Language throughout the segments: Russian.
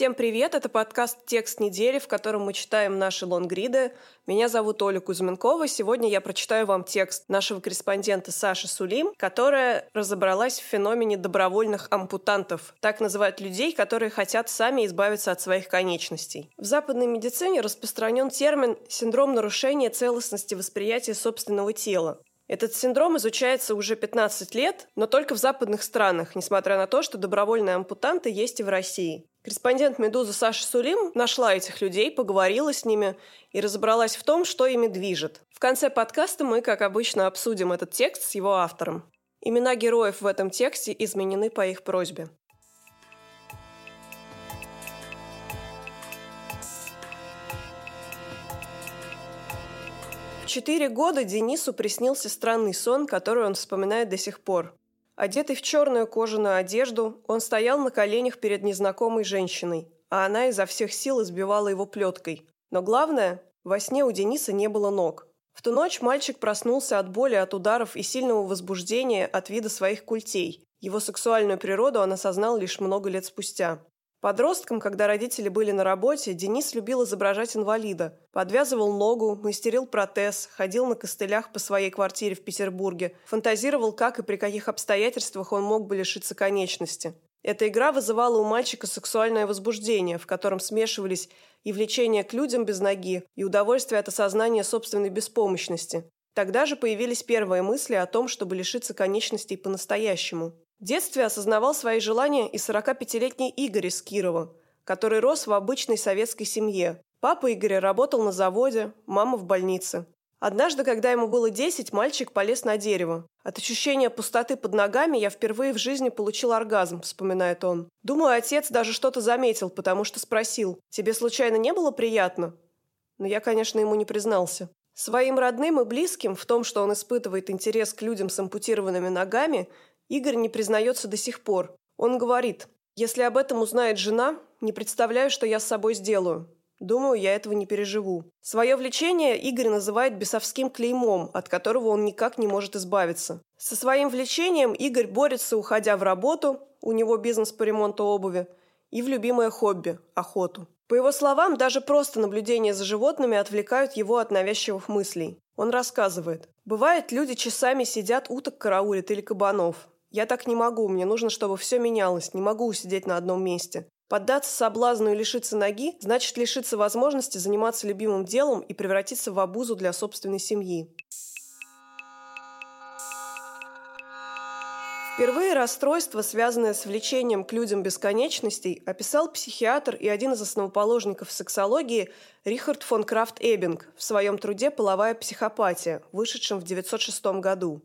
Всем привет! Это подкаст «Текст недели», в котором мы читаем наши лонгриды. Меня зовут Оля Кузьменкова. Сегодня я прочитаю вам текст нашего корреспондента Саши Сулим, которая разобралась в феномене добровольных ампутантов. Так называют людей, которые хотят сами избавиться от своих конечностей. В западной медицине распространен термин «синдром нарушения целостности восприятия собственного тела». Этот синдром изучается уже 15 лет, но только в западных странах, несмотря на то, что добровольные ампутанты есть и в России. Корреспондент «Медузы» Саша Сулим нашла этих людей, поговорила с ними и разобралась в том, что ими движет. В конце подкаста мы, как обычно, обсудим этот текст с его автором. Имена героев в этом тексте изменены по их просьбе. Четыре года Денису приснился странный сон, который он вспоминает до сих пор. Одетый в черную кожаную одежду, он стоял на коленях перед незнакомой женщиной, а она изо всех сил избивала его плеткой. Но главное, во сне у Дениса не было ног. В ту ночь мальчик проснулся от боли от ударов и сильного возбуждения от вида своих культей. Его сексуальную природу он осознал лишь много лет спустя. Подростком, когда родители были на работе, Денис любил изображать инвалида. Подвязывал ногу, мастерил протез, ходил на костылях по своей квартире в Петербурге, фантазировал, как и при каких обстоятельствах он мог бы лишиться конечности. Эта игра вызывала у мальчика сексуальное возбуждение, в котором смешивались и влечение к людям без ноги, и удовольствие от осознания собственной беспомощности. Тогда же появились первые мысли о том, чтобы лишиться конечностей по-настоящему. В детстве осознавал свои желания и 45-летний Игорь из Кирова, который рос в обычной советской семье. Папа Игоря работал на заводе, мама в больнице. Однажды, когда ему было 10, мальчик полез на дерево. От ощущения пустоты под ногами я впервые в жизни получил оргазм, вспоминает он. Думаю, отец даже что-то заметил, потому что спросил, «Тебе случайно не было приятно?» Но я, конечно, ему не признался. Своим родным и близким в том, что он испытывает интерес к людям с ампутированными ногами, Игорь не признается до сих пор. Он говорит, если об этом узнает жена, не представляю, что я с собой сделаю. Думаю, я этого не переживу. Свое влечение Игорь называет бесовским клеймом, от которого он никак не может избавиться. Со своим влечением Игорь борется, уходя в работу, у него бизнес по ремонту обуви, и в любимое хобби – охоту. По его словам, даже просто наблюдения за животными отвлекают его от навязчивых мыслей. Он рассказывает. «Бывает, люди часами сидят, уток караулят или кабанов. Я так не могу, мне нужно, чтобы все менялось, не могу усидеть на одном месте. Поддаться соблазну и лишиться ноги значит лишиться возможности заниматься любимым делом и превратиться в обузу для собственной семьи. Впервые расстройство, связанное с влечением к людям бесконечностей, описал психиатр и один из основоположников сексологии Рихард фон Крафт Эббинг в своем труде «Половая психопатия», вышедшем в 1906 году.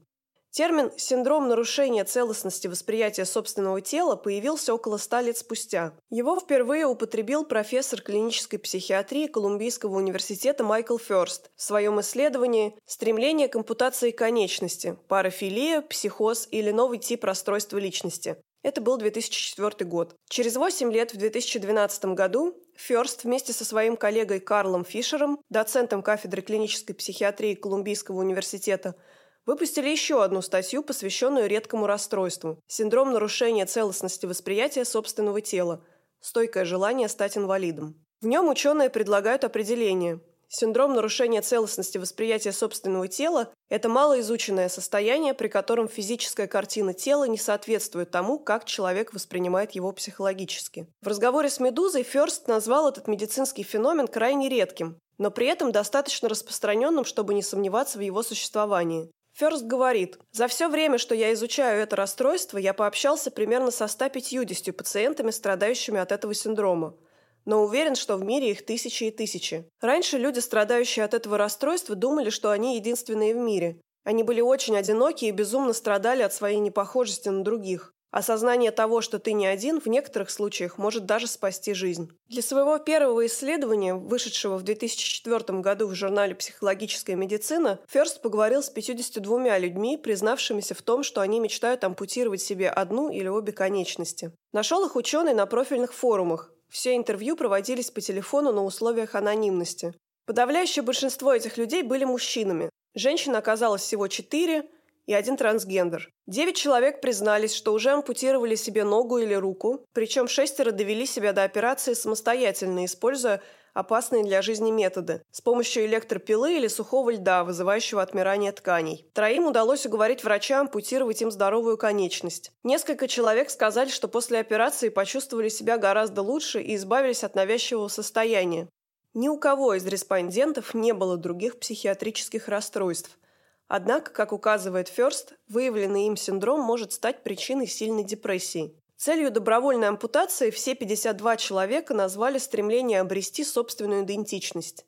Термин «синдром нарушения целостности восприятия собственного тела» появился около ста лет спустя. Его впервые употребил профессор клинической психиатрии Колумбийского университета Майкл Ферст в своем исследовании «Стремление к ампутации конечности. Парафилия, психоз или новый тип расстройства личности». Это был 2004 год. Через 8 лет, в 2012 году, Ферст вместе со своим коллегой Карлом Фишером, доцентом кафедры клинической психиатрии Колумбийского университета, выпустили еще одну статью, посвященную редкому расстройству – синдром нарушения целостности восприятия собственного тела, стойкое желание стать инвалидом. В нем ученые предлагают определение. Синдром нарушения целостности восприятия собственного тела – это малоизученное состояние, при котором физическая картина тела не соответствует тому, как человек воспринимает его психологически. В разговоре с «Медузой» Ферст назвал этот медицинский феномен крайне редким, но при этом достаточно распространенным, чтобы не сомневаться в его существовании. Ферст говорит, за все время, что я изучаю это расстройство, я пообщался примерно со 150 пациентами, страдающими от этого синдрома. Но уверен, что в мире их тысячи и тысячи. Раньше люди, страдающие от этого расстройства, думали, что они единственные в мире. Они были очень одиноки и безумно страдали от своей непохожести на других. Осознание того, что ты не один, в некоторых случаях может даже спасти жизнь. Для своего первого исследования, вышедшего в 2004 году в журнале «Психологическая медицина», Ферст поговорил с 52 людьми, признавшимися в том, что они мечтают ампутировать себе одну или обе конечности. Нашел их ученый на профильных форумах. Все интервью проводились по телефону на условиях анонимности. Подавляющее большинство этих людей были мужчинами. Женщин оказалось всего четыре, и один трансгендер. Девять человек признались, что уже ампутировали себе ногу или руку, причем шестеро довели себя до операции самостоятельно, используя опасные для жизни методы с помощью электропилы или сухого льда, вызывающего отмирание тканей. Троим удалось уговорить врача ампутировать им здоровую конечность. Несколько человек сказали, что после операции почувствовали себя гораздо лучше и избавились от навязчивого состояния. Ни у кого из респондентов не было других психиатрических расстройств. Однако, как указывает Ферст, выявленный им синдром может стать причиной сильной депрессии. Целью добровольной ампутации все 52 человека назвали стремление обрести собственную идентичность.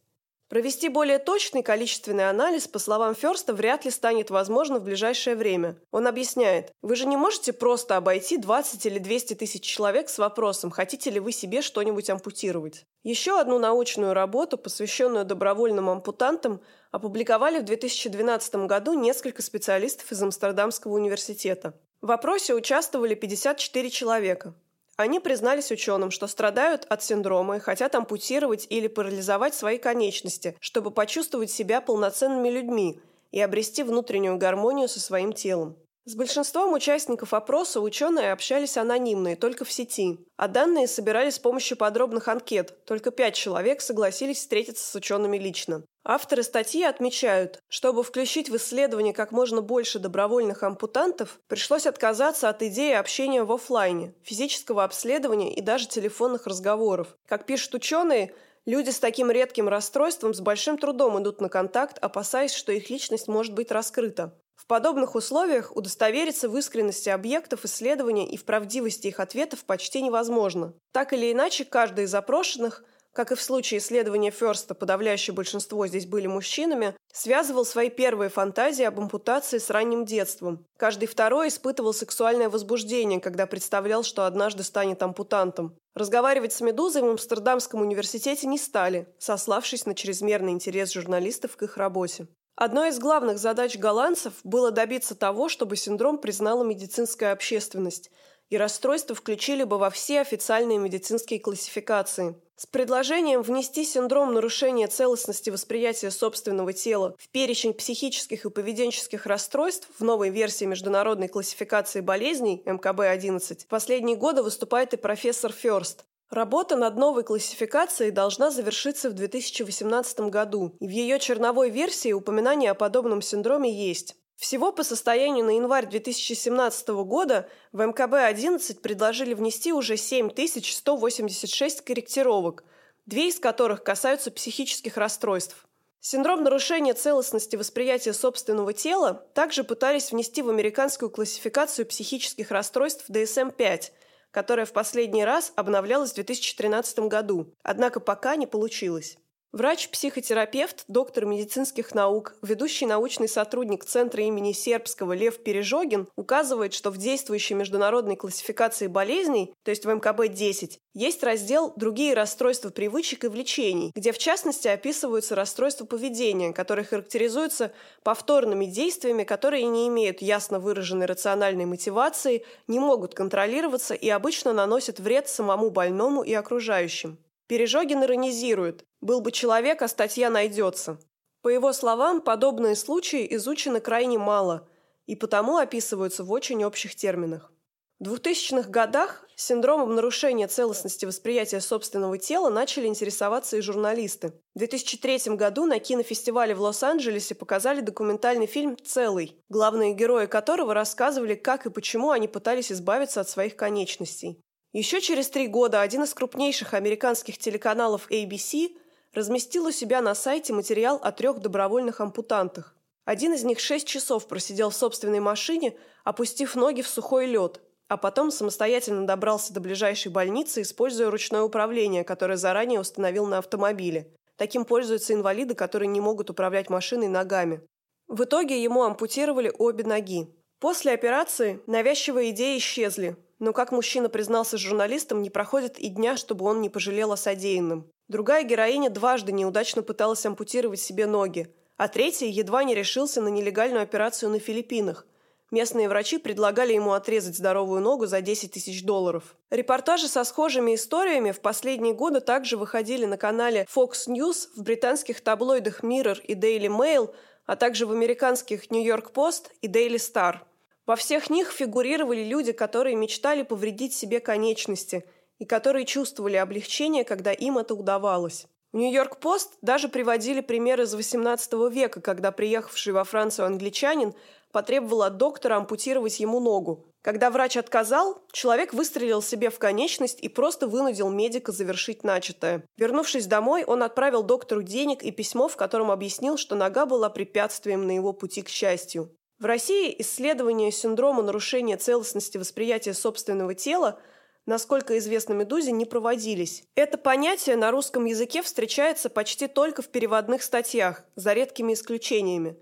Провести более точный количественный анализ, по словам Ферста, вряд ли станет возможно в ближайшее время. Он объясняет, вы же не можете просто обойти 20 или 200 тысяч человек с вопросом, хотите ли вы себе что-нибудь ампутировать. Еще одну научную работу, посвященную добровольным ампутантам, опубликовали в 2012 году несколько специалистов из Амстердамского университета. В опросе участвовали 54 человека. Они признались ученым, что страдают от синдрома и хотят ампутировать или парализовать свои конечности, чтобы почувствовать себя полноценными людьми и обрести внутреннюю гармонию со своим телом. С большинством участников опроса ученые общались анонимно и только в сети, а данные собирались с помощью подробных анкет. Только пять человек согласились встретиться с учеными лично. Авторы статьи отмечают, чтобы включить в исследование как можно больше добровольных ампутантов, пришлось отказаться от идеи общения в офлайне, физического обследования и даже телефонных разговоров. Как пишут ученые, Люди с таким редким расстройством с большим трудом идут на контакт, опасаясь, что их личность может быть раскрыта. Подобных условиях удостовериться в искренности объектов исследования и в правдивости их ответов почти невозможно. Так или иначе, каждый из запрошенных – как и в случае исследования Ферста, подавляющее большинство здесь были мужчинами, связывал свои первые фантазии об ампутации с ранним детством. Каждый второй испытывал сексуальное возбуждение, когда представлял, что однажды станет ампутантом. Разговаривать с «Медузой» в Амстердамском университете не стали, сославшись на чрезмерный интерес журналистов к их работе. Одной из главных задач голландцев было добиться того, чтобы синдром признала медицинская общественность, и расстройство включили бы во все официальные медицинские классификации – с предложением внести синдром нарушения целостности восприятия собственного тела в перечень психических и поведенческих расстройств в новой версии международной классификации болезней МКБ-11 в последние годы выступает и профессор Ферст. Работа над новой классификацией должна завершиться в 2018 году, и в ее черновой версии упоминание о подобном синдроме есть. Всего по состоянию на январь 2017 года в МКБ-11 предложили внести уже 7186 корректировок, две из которых касаются психических расстройств. Синдром нарушения целостности восприятия собственного тела также пытались внести в американскую классификацию психических расстройств DSM-5, которая в последний раз обновлялась в 2013 году, однако пока не получилось. Врач-психотерапевт, доктор медицинских наук, ведущий научный сотрудник Центра имени Сербского Лев Пережогин указывает, что в действующей международной классификации болезней, то есть в МКБ-10, есть раздел «Другие расстройства привычек и влечений», где в частности описываются расстройства поведения, которые характеризуются повторными действиями, которые не имеют ясно выраженной рациональной мотивации, не могут контролироваться и обычно наносят вред самому больному и окружающим. Пережогин иронизирует. Был бы человек, а статья найдется. По его словам, подобные случаи изучены крайне мало и потому описываются в очень общих терминах. В 2000-х годах синдромом нарушения целостности восприятия собственного тела начали интересоваться и журналисты. В 2003 году на кинофестивале в Лос-Анджелесе показали документальный фильм «Целый», главные герои которого рассказывали, как и почему они пытались избавиться от своих конечностей. Еще через три года один из крупнейших американских телеканалов ABC разместил у себя на сайте материал о трех добровольных ампутантах. Один из них шесть часов просидел в собственной машине, опустив ноги в сухой лед, а потом самостоятельно добрался до ближайшей больницы, используя ручное управление, которое заранее установил на автомобиле. Таким пользуются инвалиды, которые не могут управлять машиной ногами. В итоге ему ампутировали обе ноги. После операции навязчивые идеи исчезли, но, как мужчина признался журналистам, не проходит и дня, чтобы он не пожалел о содеянном. Другая героиня дважды неудачно пыталась ампутировать себе ноги, а третий едва не решился на нелегальную операцию на Филиппинах. Местные врачи предлагали ему отрезать здоровую ногу за 10 тысяч долларов. Репортажи со схожими историями в последние годы также выходили на канале Fox News, в британских таблоидах Mirror и Daily Mail, а также в американских «Нью-Йорк Пост» и «Дейли Стар». Во всех них фигурировали люди, которые мечтали повредить себе конечности и которые чувствовали облегчение, когда им это удавалось. В «Нью-Йорк Пост» даже приводили примеры из XVIII века, когда приехавший во Францию англичанин потребовал от доктора ампутировать ему ногу. Когда врач отказал, человек выстрелил себе в конечность и просто вынудил медика завершить начатое. Вернувшись домой, он отправил доктору денег и письмо, в котором объяснил, что нога была препятствием на его пути к счастью. В России исследования синдрома нарушения целостности восприятия собственного тела – насколько известно «Медузе», не проводились. Это понятие на русском языке встречается почти только в переводных статьях, за редкими исключениями.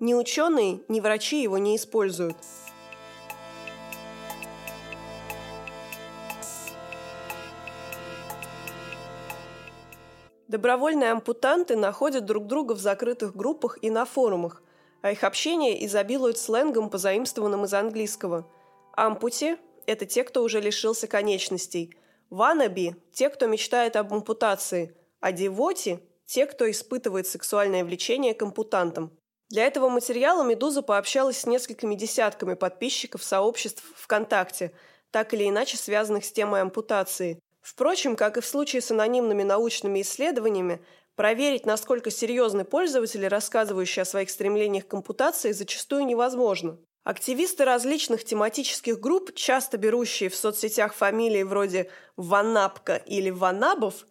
Ни ученые, ни врачи его не используют. Добровольные ампутанты находят друг друга в закрытых группах и на форумах, а их общение изобилует сленгом, позаимствованным из английского. Ампути это те, кто уже лишился конечностей. Ванаби – те, кто мечтает об ампутации, а девоти – те, кто испытывает сексуальное влечение к ампутантам. Для этого материала «Медуза» пообщалась с несколькими десятками подписчиков сообществ ВКонтакте, так или иначе связанных с темой ампутации. Впрочем, как и в случае с анонимными научными исследованиями, проверить, насколько серьезны пользователи, рассказывающие о своих стремлениях к ампутации, зачастую невозможно. Активисты различных тематических групп, часто берущие в соцсетях фамилии вроде «Ванапка» или «Ванабов»,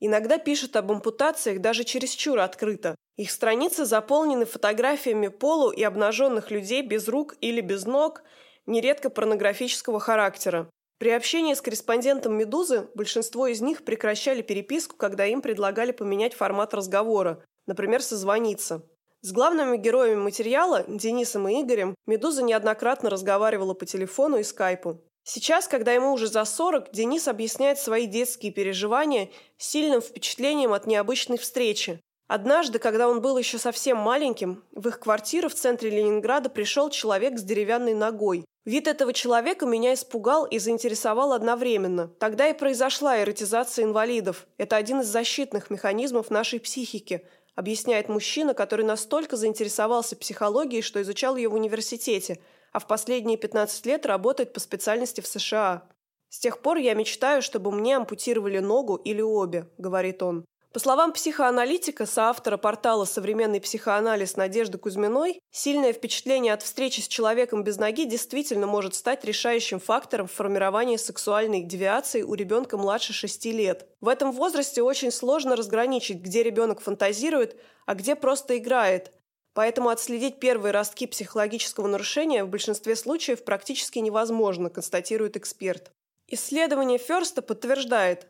иногда пишут об ампутациях даже чересчур открыто. Их страницы заполнены фотографиями полу и обнаженных людей без рук или без ног, нередко порнографического характера. При общении с корреспондентом «Медузы» большинство из них прекращали переписку, когда им предлагали поменять формат разговора, например, созвониться. С главными героями материала, Денисом и Игорем, «Медуза» неоднократно разговаривала по телефону и скайпу. Сейчас, когда ему уже за 40, Денис объясняет свои детские переживания сильным впечатлением от необычной встречи. Однажды, когда он был еще совсем маленьким, в их квартиру в центре Ленинграда пришел человек с деревянной ногой. Вид этого человека меня испугал и заинтересовал одновременно. Тогда и произошла эротизация инвалидов. Это один из защитных механизмов нашей психики, объясняет мужчина, который настолько заинтересовался психологией, что изучал ее в университете, а в последние 15 лет работает по специальности в США. «С тех пор я мечтаю, чтобы мне ампутировали ногу или обе», – говорит он. По словам психоаналитика, соавтора портала «Современный психоанализ» Надежды Кузьминой, сильное впечатление от встречи с человеком без ноги действительно может стать решающим фактором в формировании сексуальной девиации у ребенка младше 6 лет. В этом возрасте очень сложно разграничить, где ребенок фантазирует, а где просто играет. Поэтому отследить первые ростки психологического нарушения в большинстве случаев практически невозможно, констатирует эксперт. Исследование Ферста подтверждает,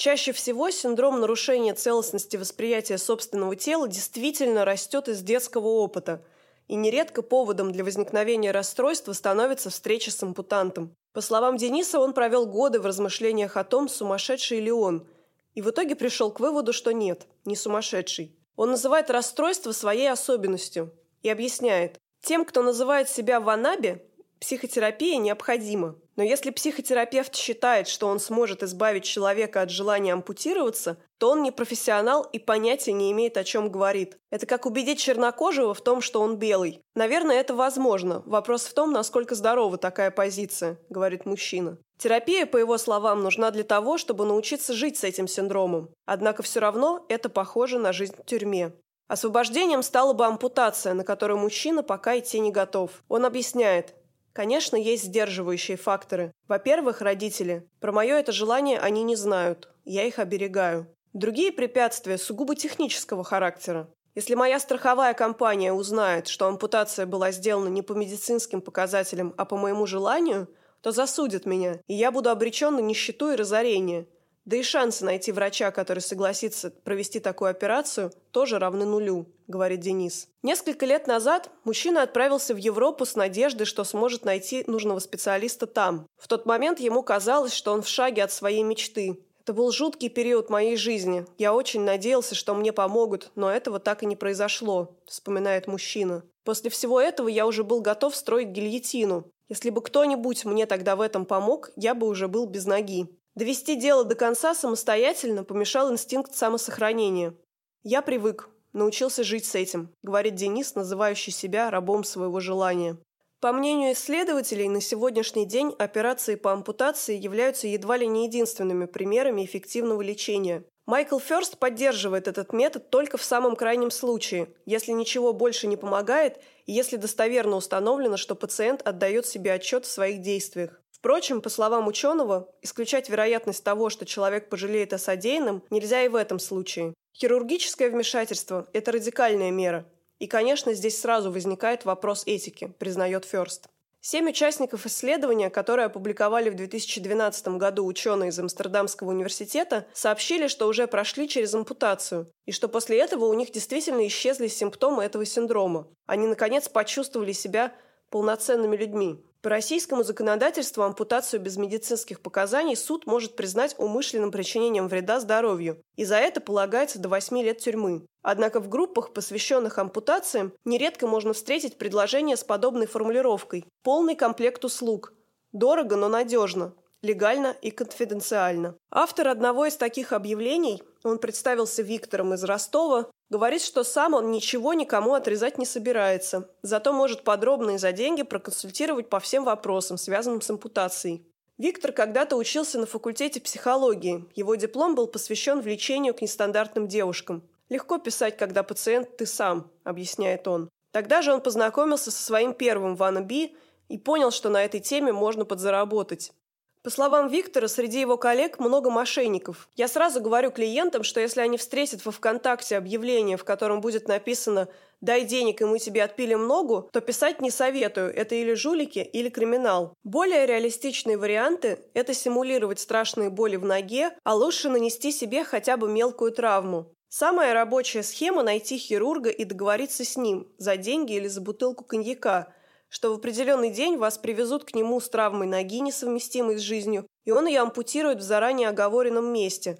Чаще всего синдром нарушения целостности восприятия собственного тела действительно растет из детского опыта, и нередко поводом для возникновения расстройства становится встреча с ампутантом. По словам Дениса, он провел годы в размышлениях о том, сумасшедший ли он, и в итоге пришел к выводу, что нет, не сумасшедший. Он называет расстройство своей особенностью и объясняет, тем, кто называет себя ванаби, психотерапия необходима. Но если психотерапевт считает, что он сможет избавить человека от желания ампутироваться, то он не профессионал и понятия не имеет, о чем говорит. Это как убедить чернокожего в том, что он белый. Наверное, это возможно. Вопрос в том, насколько здорова такая позиция, говорит мужчина. Терапия, по его словам, нужна для того, чтобы научиться жить с этим синдромом. Однако все равно это похоже на жизнь в тюрьме. Освобождением стала бы ампутация, на которую мужчина пока идти не готов. Он объясняет, Конечно, есть сдерживающие факторы. Во-первых, родители. Про мое это желание они не знают. Я их оберегаю. Другие препятствия сугубо технического характера. Если моя страховая компания узнает, что ампутация была сделана не по медицинским показателям, а по моему желанию, то засудят меня, и я буду обречен на нищету и разорение – да и шансы найти врача, который согласится провести такую операцию, тоже равны нулю, говорит Денис. Несколько лет назад мужчина отправился в Европу с надеждой, что сможет найти нужного специалиста там. В тот момент ему казалось, что он в шаге от своей мечты. Это был жуткий период моей жизни. Я очень надеялся, что мне помогут, но этого так и не произошло, вспоминает мужчина. После всего этого я уже был готов строить гильотину. Если бы кто-нибудь мне тогда в этом помог, я бы уже был без ноги. Довести дело до конца самостоятельно помешал инстинкт самосохранения. Я привык. научился жить с этим, говорит Денис, называющий себя рабом своего желания. По мнению исследователей, на сегодняшний день операции по ампутации являются едва ли не единственными примерами эффективного лечения. Майкл Ферст поддерживает этот метод только в самом крайнем случае, если ничего больше не помогает и если достоверно установлено, что пациент отдает себе отчет в своих действиях. Впрочем, по словам ученого, исключать вероятность того, что человек пожалеет о содеянном, нельзя и в этом случае. Хирургическое вмешательство – это радикальная мера, и, конечно, здесь сразу возникает вопрос этики, признает Ферст. Семь участников исследования, которые опубликовали в 2012 году ученые из Амстердамского университета, сообщили, что уже прошли через ампутацию, и что после этого у них действительно исчезли симптомы этого синдрома. Они, наконец, почувствовали себя полноценными людьми. По российскому законодательству ампутацию без медицинских показаний суд может признать умышленным причинением вреда здоровью, и за это полагается до 8 лет тюрьмы. Однако в группах, посвященных ампутациям, нередко можно встретить предложение с подобной формулировкой «полный комплект услуг». Дорого, но надежно легально и конфиденциально. Автор одного из таких объявлений, он представился Виктором из Ростова, говорит, что сам он ничего никому отрезать не собирается, зато может подробно и за деньги проконсультировать по всем вопросам, связанным с ампутацией. Виктор когда-то учился на факультете психологии. Его диплом был посвящен влечению к нестандартным девушкам. «Легко писать, когда пациент ты сам», – объясняет он. Тогда же он познакомился со своим первым ваннаби и понял, что на этой теме можно подзаработать. По словам Виктора, среди его коллег много мошенников. Я сразу говорю клиентам, что если они встретят во ВКонтакте объявление, в котором будет написано «дай денег, и мы тебе отпилим ногу», то писать не советую, это или жулики, или криминал. Более реалистичные варианты – это симулировать страшные боли в ноге, а лучше нанести себе хотя бы мелкую травму. Самая рабочая схема – найти хирурга и договориться с ним за деньги или за бутылку коньяка – что в определенный день вас привезут к нему с травмой ноги, несовместимой с жизнью, и он ее ампутирует в заранее оговоренном месте.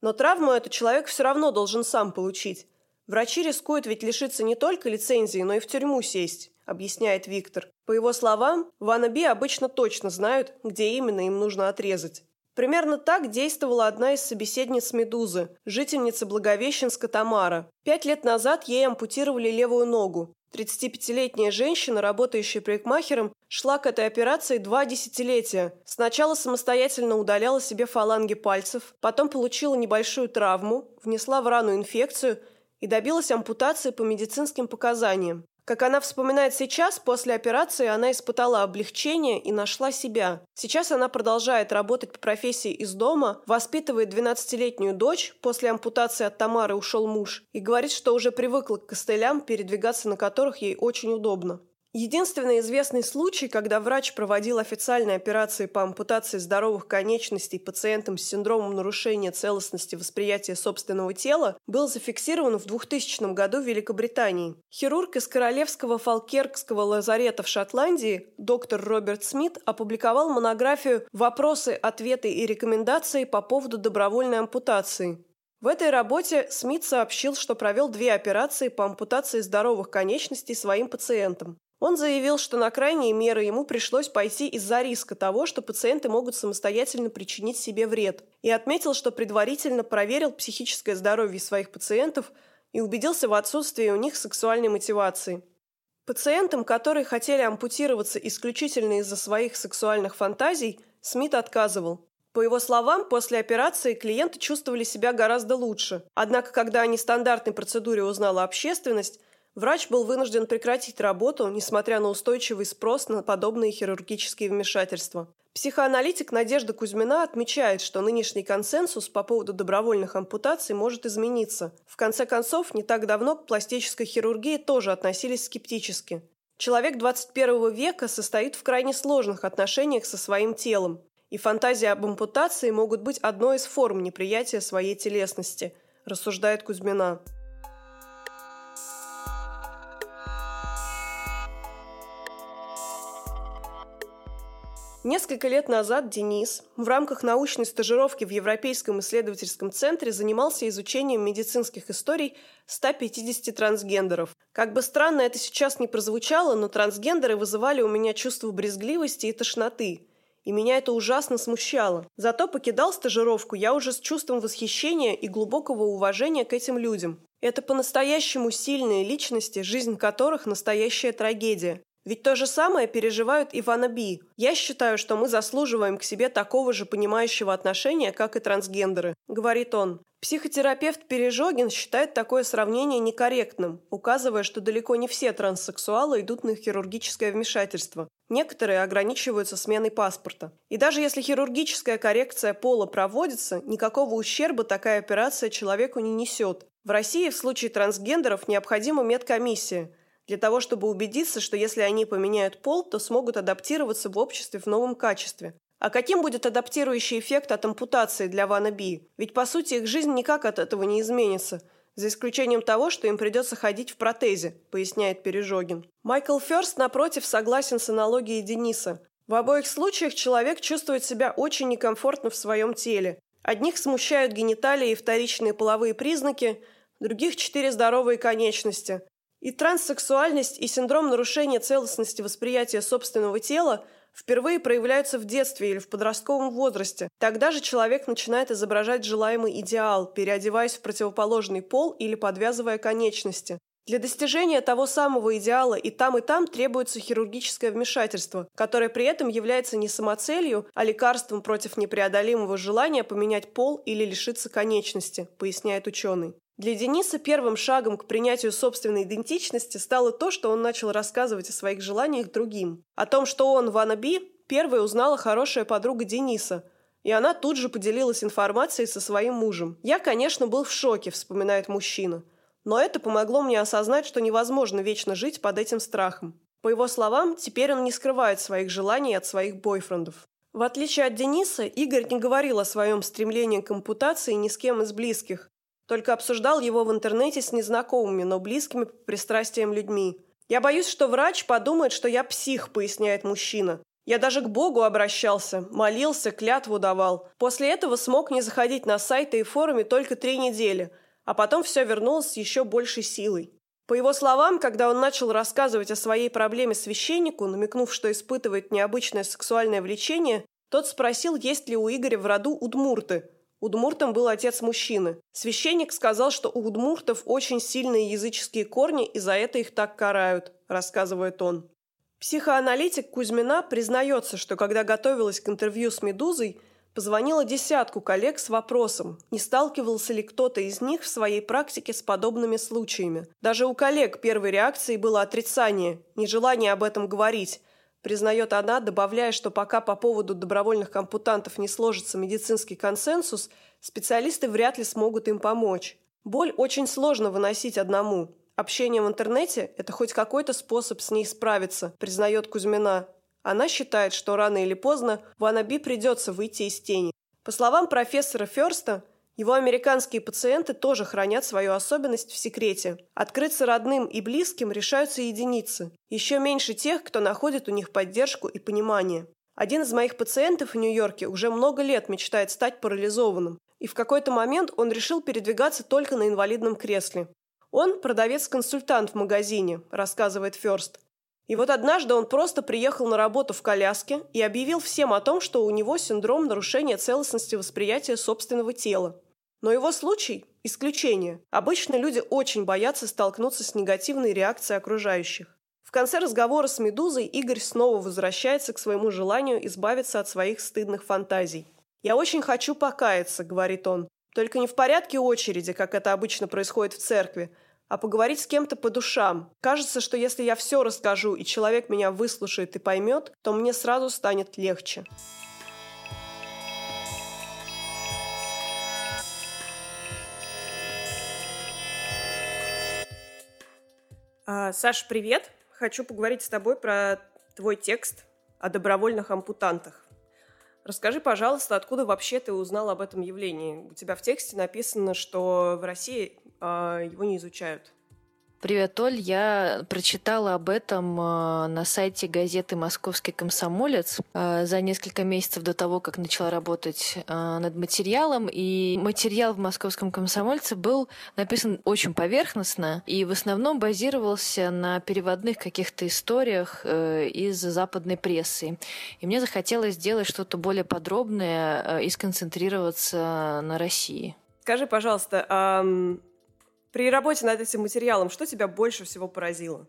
Но травму этот человек все равно должен сам получить. Врачи рискуют ведь лишиться не только лицензии, но и в тюрьму сесть, объясняет Виктор. По его словам, ванаби обычно точно знают, где именно им нужно отрезать. Примерно так действовала одна из собеседниц «Медузы», жительница Благовещенска Тамара. Пять лет назад ей ампутировали левую ногу. 35-летняя женщина, работающая парикмахером, шла к этой операции два десятилетия. Сначала самостоятельно удаляла себе фаланги пальцев, потом получила небольшую травму, внесла в рану инфекцию и добилась ампутации по медицинским показаниям. Как она вспоминает сейчас, после операции она испытала облегчение и нашла себя. Сейчас она продолжает работать по профессии из дома, воспитывает 12-летнюю дочь, после ампутации от Тамары ушел муж, и говорит, что уже привыкла к костылям, передвигаться на которых ей очень удобно. Единственный известный случай, когда врач проводил официальные операции по ампутации здоровых конечностей пациентам с синдромом нарушения целостности восприятия собственного тела, был зафиксирован в 2000 году в Великобритании. Хирург из Королевского фалкеркского лазарета в Шотландии, доктор Роберт Смит, опубликовал монографию «Вопросы, ответы и рекомендации по поводу добровольной ампутации». В этой работе Смит сообщил, что провел две операции по ампутации здоровых конечностей своим пациентам. Он заявил, что на крайние меры ему пришлось пойти из-за риска того, что пациенты могут самостоятельно причинить себе вред, и отметил, что предварительно проверил психическое здоровье своих пациентов и убедился в отсутствии у них сексуальной мотивации. Пациентам, которые хотели ампутироваться исключительно из-за своих сексуальных фантазий, Смит отказывал. По его словам, после операции клиенты чувствовали себя гораздо лучше. Однако, когда о нестандартной процедуре узнала общественность, Врач был вынужден прекратить работу, несмотря на устойчивый спрос на подобные хирургические вмешательства. Психоаналитик Надежда Кузьмина отмечает, что нынешний консенсус по поводу добровольных ампутаций может измениться. В конце концов, не так давно к пластической хирургии тоже относились скептически. Человек 21 века состоит в крайне сложных отношениях со своим телом, и фантазии об ампутации могут быть одной из форм неприятия своей телесности, рассуждает Кузьмина. Несколько лет назад Денис в рамках научной стажировки в Европейском исследовательском центре занимался изучением медицинских историй 150 трансгендеров. Как бы странно это сейчас не прозвучало, но трансгендеры вызывали у меня чувство брезгливости и тошноты. и меня это ужасно смущало. Зато покидал стажировку я уже с чувством восхищения и глубокого уважения к этим людям. Это по-настоящему сильные личности, жизнь которых – настоящая трагедия. Ведь то же самое переживают Ивана Би. Я считаю, что мы заслуживаем к себе такого же понимающего отношения, как и трансгендеры, говорит он. Психотерапевт Пережогин считает такое сравнение некорректным, указывая, что далеко не все транссексуалы идут на хирургическое вмешательство. Некоторые ограничиваются сменой паспорта. И даже если хирургическая коррекция пола проводится, никакого ущерба такая операция человеку не несет. В России в случае трансгендеров необходима медкомиссия – для того, чтобы убедиться, что если они поменяют пол, то смогут адаптироваться в обществе в новом качестве. А каким будет адаптирующий эффект от ампутации для Вана Би? Ведь, по сути, их жизнь никак от этого не изменится, за исключением того, что им придется ходить в протезе, поясняет Пережогин. Майкл Ферст, напротив, согласен с аналогией Дениса. В обоих случаях человек чувствует себя очень некомфортно в своем теле. Одних смущают гениталии и вторичные половые признаки, других – четыре здоровые конечности. И транссексуальность, и синдром нарушения целостности восприятия собственного тела впервые проявляются в детстве или в подростковом возрасте. Тогда же человек начинает изображать желаемый идеал, переодеваясь в противоположный пол или подвязывая конечности. Для достижения того самого идеала и там, и там требуется хирургическое вмешательство, которое при этом является не самоцелью, а лекарством против непреодолимого желания поменять пол или лишиться конечности, поясняет ученый. Для Дениса первым шагом к принятию собственной идентичности стало то, что он начал рассказывать о своих желаниях другим. О том, что он Вана Би, первой узнала хорошая подруга Дениса, и она тут же поделилась информацией со своим мужем. «Я, конечно, был в шоке», – вспоминает мужчина. «Но это помогло мне осознать, что невозможно вечно жить под этим страхом». По его словам, теперь он не скрывает своих желаний от своих бойфрендов. В отличие от Дениса, Игорь не говорил о своем стремлении к ампутации ни с кем из близких, только обсуждал его в интернете с незнакомыми, но близкими по пристрастиям людьми. «Я боюсь, что врач подумает, что я псих», – поясняет мужчина. «Я даже к Богу обращался, молился, клятву давал. После этого смог не заходить на сайты и форумы только три недели, а потом все вернулось с еще большей силой». По его словам, когда он начал рассказывать о своей проблеме священнику, намекнув, что испытывает необычное сексуальное влечение, тот спросил, есть ли у Игоря в роду удмурты – Удмуртом был отец мужчины. Священник сказал, что у удмуртов очень сильные языческие корни, и за это их так карают, рассказывает он. Психоаналитик Кузьмина признается, что когда готовилась к интервью с «Медузой», позвонила десятку коллег с вопросом, не сталкивался ли кто-то из них в своей практике с подобными случаями. Даже у коллег первой реакцией было отрицание, нежелание об этом говорить – признает она, добавляя, что пока по поводу добровольных ампутантов не сложится медицинский консенсус, специалисты вряд ли смогут им помочь. Боль очень сложно выносить одному. Общение в интернете – это хоть какой-то способ с ней справиться, признает Кузьмина. Она считает, что рано или поздно Ванаби придется выйти из тени. По словам профессора Ферста, его американские пациенты тоже хранят свою особенность в секрете. Открыться родным и близким решаются единицы. Еще меньше тех, кто находит у них поддержку и понимание. Один из моих пациентов в Нью-Йорке уже много лет мечтает стать парализованным. И в какой-то момент он решил передвигаться только на инвалидном кресле. Он продавец-консультант в магазине, рассказывает Ферст. И вот однажды он просто приехал на работу в коляске и объявил всем о том, что у него синдром нарушения целостности восприятия собственного тела. Но его случай – исключение. Обычно люди очень боятся столкнуться с негативной реакцией окружающих. В конце разговора с «Медузой» Игорь снова возвращается к своему желанию избавиться от своих стыдных фантазий. «Я очень хочу покаяться», – говорит он. «Только не в порядке очереди, как это обычно происходит в церкви, а поговорить с кем-то по душам. Кажется, что если я все расскажу, и человек меня выслушает и поймет, то мне сразу станет легче». А, Саша, привет! Хочу поговорить с тобой про твой текст о добровольных ампутантах. Расскажи, пожалуйста, откуда вообще ты узнал об этом явлении? У тебя в тексте написано, что в России э, его не изучают. Привет, Оль. Я прочитала об этом э, на сайте газеты «Московский комсомолец» э, за несколько месяцев до того, как начала работать э, над материалом. И материал в «Московском комсомольце» был написан очень поверхностно и в основном базировался на переводных каких-то историях из западной прессы. И мне захотелось сделать что-то более подробное и сконцентрироваться на России. Скажи, пожалуйста, а при работе над этим материалом что тебя больше всего поразило?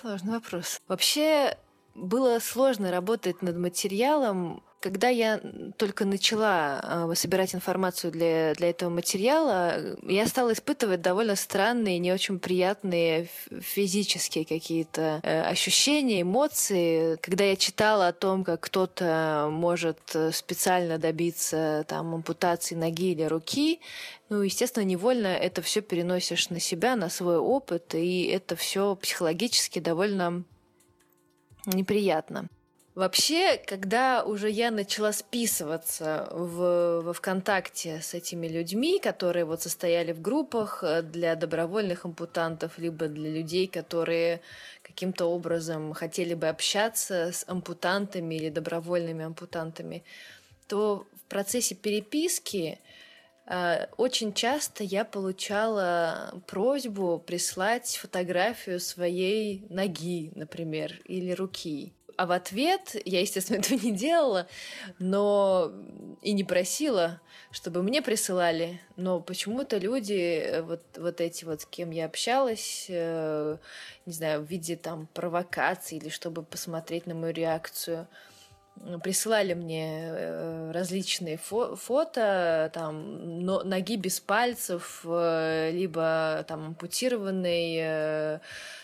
Сложный вопрос. Вообще было сложно работать над материалом, когда я только начала э, собирать информацию для, для этого материала, я стала испытывать довольно странные, не очень приятные физические какие-то э, ощущения, эмоции. Когда я читала о том, как кто-то может э, специально добиться там, ампутации ноги или руки, ну, естественно, невольно это все переносишь на себя, на свой опыт, и это все психологически довольно неприятно. Вообще, когда уже я начала списываться в, во ВКонтакте с этими людьми, которые вот состояли в группах э, для добровольных ампутантов, либо для людей, которые каким-то образом хотели бы общаться с ампутантами или добровольными ампутантами, то в процессе переписки очень часто я получала просьбу прислать фотографию своей ноги, например, или руки. А в ответ я, естественно, этого не делала, но и не просила, чтобы мне присылали. Но почему-то люди, э, вот, вот эти вот, с кем я общалась, э, не знаю, в виде там провокации или чтобы посмотреть на мою реакцию, присылали мне э, различные фо фото, там, но, ноги без пальцев, э, либо там ампутированной э,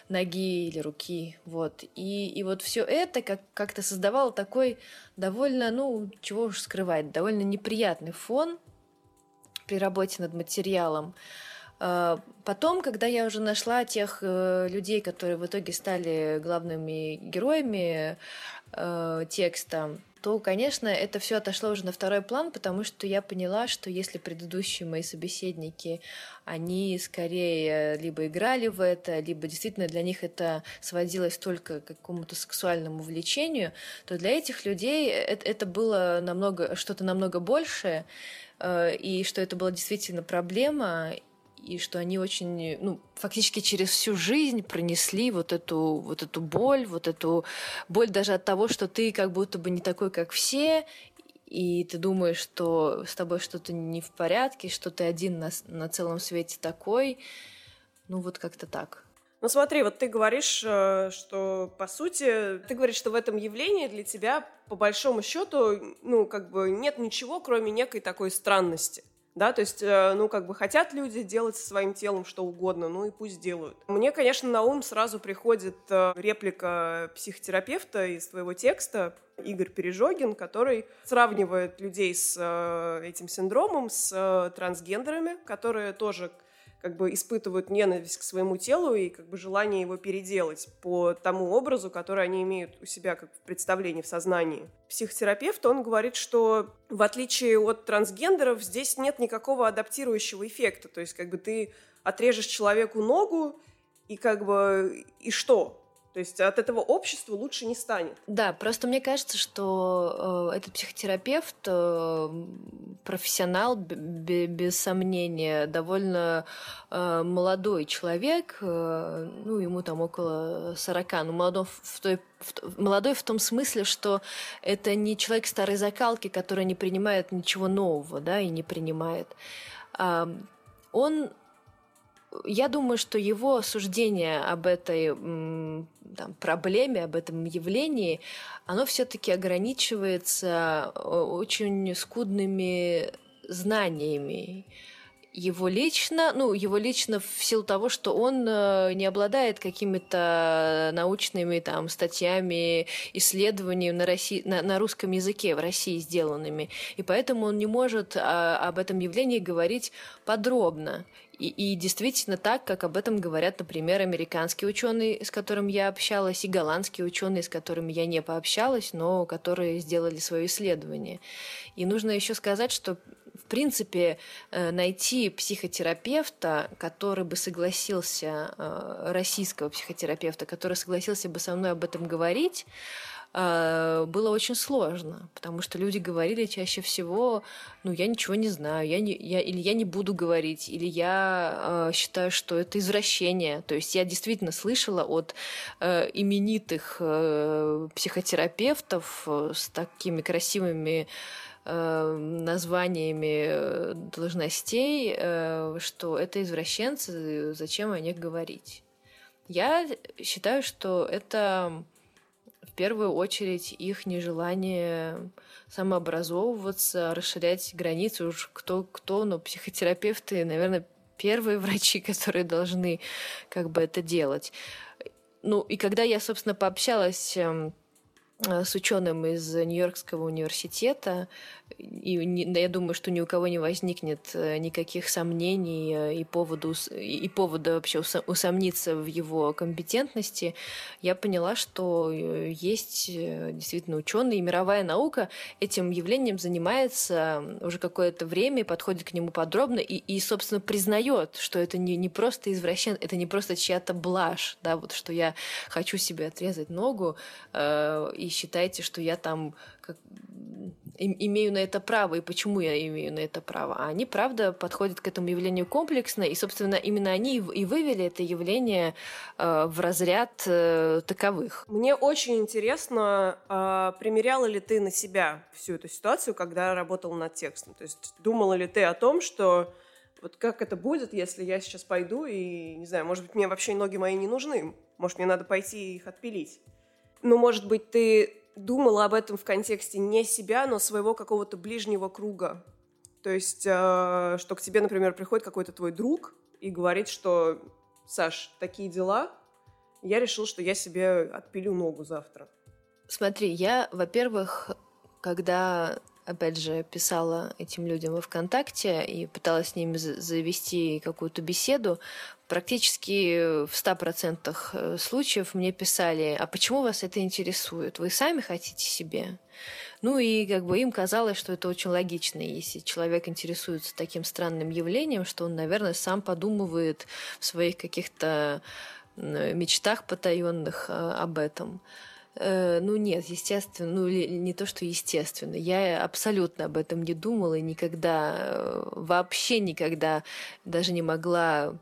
ноги или руки, вот. И, и вот все это как- как-то создавало такой довольно, ну, чего уж скрывать, довольно неприятный фон при работе над материалом. Потом, когда я уже нашла тех людей, которые в итоге стали главными героями, э, текста, то, конечно, это все отошло уже на второй план, потому что я поняла, что если предыдущие мои собеседники, они скорее либо играли в это, либо действительно для них это сводилось только к какому-то сексуальному влечению, то для этих людей это, это было намного что-то намного большее, э, и что это была действительно проблема, и что они очень, ну, фактически через всю жизнь пронесли вот эту, вот эту боль, вот эту боль даже от того, что ты как будто бы не такой, как все, и ты думаешь, что с тобой что-то не в порядке, что ты один на, на целом свете такой. Ну, вот как-то так. Ну смотри, вот ты говоришь, э, что по сути, ты говоришь, что в этом явлении для тебя по большому счету, ну как бы нет ничего, кроме некой такой странности да, то есть, э, ну, как бы хотят люди делать со своим телом что угодно, ну и пусть делают. Мне, конечно, на ум сразу приходит э, реплика психотерапевта из твоего текста, Игорь Пережогин, который сравнивает людей с э, этим синдромом с трансгендерами, которые тоже как бы испытывают ненависть к своему телу и как бы желание его переделать по тому образу, который они имеют у себя как в представлении, в сознании. Психотерапевт, он говорит, что в отличие от трансгендеров здесь нет никакого адаптирующего эффекта, то есть как бы ты отрежешь человеку ногу, и как бы и что? То есть от этого общества лучше не станет. Да, просто мне кажется, что э, этот психотерапевт, э, профессионал, без сомнения, довольно э, молодой человек, э, ну, ему там около 40, ну, молодой в, той, молодой в том смысле, что это не человек старой закалки, который не принимает ничего нового, да, и не принимает. Э, он я думаю, что его суждение об этой там, проблеме, об этом явлении, оно все-таки ограничивается э, очень скудными знаниями его лично, ну, его лично в силу того, что он э, не обладает какими-то научными там статьями, исследованиями на, России, на, на русском языке в России сделанными. И поэтому он не может а, об этом явлении говорить подробно. И, и действительно так, как об этом говорят, например, американские ученые, с которыми я общалась, и голландские ученые, с которыми я не пообщалась, но которые сделали свое исследование. И нужно еще сказать, что в принципе, э, найти психотерапевта, который бы согласился, э, российского психотерапевта, который согласился бы со мной об этом говорить, э, было очень сложно, потому что люди говорили чаще всего, ну, я ничего не знаю, я не, я, или я не буду говорить, или я э, считаю, что это извращение. То есть я действительно слышала от э, именитых э, психотерапевтов с такими красивыми Э, названиями э, должностей, э, что это извращенцы, зачем о них говорить. Я считаю, что это в первую очередь их нежелание самообразовываться, расширять границы. Уж кто, кто, но психотерапевты, наверное, первые врачи, которые должны как бы это делать. Ну, и когда я, собственно, пообщалась эм, с ученым из Нью-Йоркского университета, и я думаю, что ни у кого не возникнет э, никаких сомнений э, и, поводу, и повода вообще усомниться в его компетентности, я поняла, что э, есть действительно ученые, и мировая наука этим явлением занимается уже какое-то время, подходит к нему подробно и, и собственно, признает, что это не, не просто извращен, это не просто чья-то блажь, да, вот что я хочу себе отрезать ногу, э, и считайте, что я там как, имею на это право и почему я имею на это право. А они, правда, подходят к этому явлению комплексно, и, собственно, именно они и вывели это явление э, в разряд э, таковых. Мне очень интересно, э, примеряла ли ты на себя всю эту ситуацию, когда работала над текстом? То есть думала ли ты о том, что вот как это будет, если я сейчас пойду и, не знаю, может быть, мне вообще ноги мои не нужны, может, мне надо пойти их отпилить. Ну, может быть, ты думала об этом в контексте не себя, но своего какого-то ближнего круга. То есть, э, что к тебе, например, приходит какой-то твой друг и говорит, что Саш, такие дела, я решил, что я себе отпилю ногу завтра. Смотри, я, во-первых, когда опять же, писала этим людям во ВКонтакте и пыталась с ними завести какую-то беседу, практически в 100% э, случаев мне писали, а почему вас это интересует? Вы сами хотите себе? Ну и как бы им казалось, что это очень логично, если человек интересуется таким странным явлением, что он, наверное, сам подумывает в своих каких-то мечтах потаенных э, об этом. Э, ну нет, естественно, ну не то, что естественно. Я абсолютно об этом не думала и никогда, вообще никогда даже не могла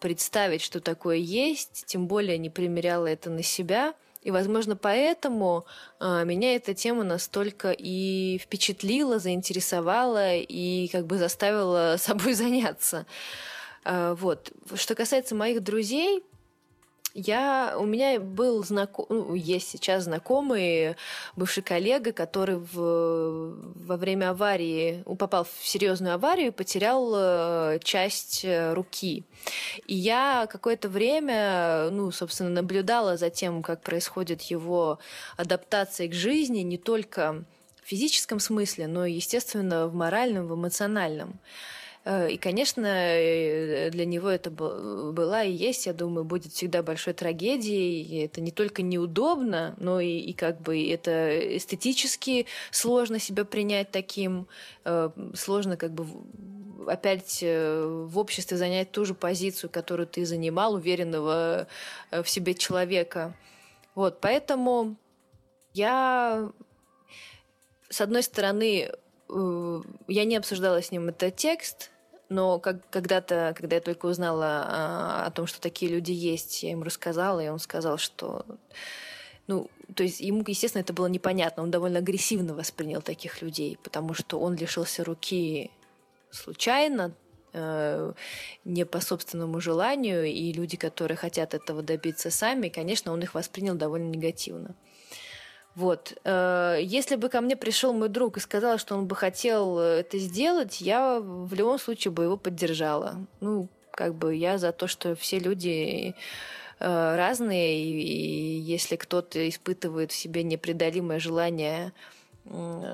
представить, что такое есть, тем более не примеряла это на себя. И, возможно, поэтому э, меня эта тема настолько и впечатлила, заинтересовала и как бы заставила собой заняться. Э, вот. Что касается моих друзей, я, у меня был знаком, ну, есть сейчас знакомый, бывший коллега, который в, во время аварии, попал в серьезную аварию и потерял э, часть э, руки. И я какое-то время, ну, собственно, наблюдала за тем, как происходит его адаптация к жизни, не только в физическом смысле, но естественно, в моральном, в эмоциональном. И, конечно, э, для него это была и есть, я думаю, будет всегда большой трагедией. И это не только неудобно, но и, и как бы это эстетически сложно себя принять таким, э, сложно как бы опять в обществе занять ту же позицию, которую ты занимал, уверенного в себе человека. Вот, поэтому я, с одной стороны, я не обсуждала с ним этот текст, но как, когда-то, когда я только узнала а, о том, что такие люди есть, я ему рассказала, и он сказал, что... Ну, то есть ему, естественно, это было непонятно. Он довольно агрессивно воспринял таких людей, потому что он лишился руки случайно, э, не по собственному желанию, и люди, которые хотят этого добиться сами, конечно, он их воспринял довольно негативно. Вот. Э, если бы ко мне пришел мой друг и сказал, что он бы хотел э, это сделать, я в любом случае бы его поддержала. Ну, как бы я за то, что все люди э, разные, и если кто-то испытывает в себе непреодолимое желание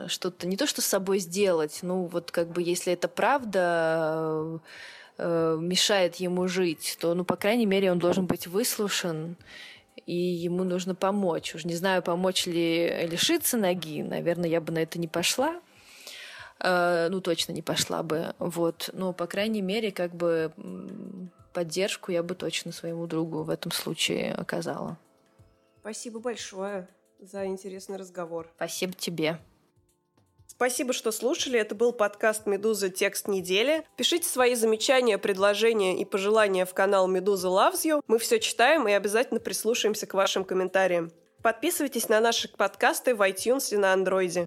что-то не то что с собой сделать, ну вот как бы если это правда мешает ему жить, то, ну, по крайней мере, он должен быть выслушан и ему нужно помочь. Уж не знаю, помочь ли лишиться ноги, наверное, я бы на это не пошла. э, ну, точно не пошла бы. Вот. Но, по крайней мере, как бы поддержку я бы точно своему другу в этом случае оказала. Спасибо большое за интересный разговор. Спасибо тебе. Спасибо, что слушали. Это был подкаст «Медуза. Текст недели». Пишите свои замечания, предложения и пожелания в канал «Медуза Loves You». Мы все читаем и обязательно прислушаемся к вашим комментариям. Подписывайтесь на наши подкасты в iTunes и на Андроиде.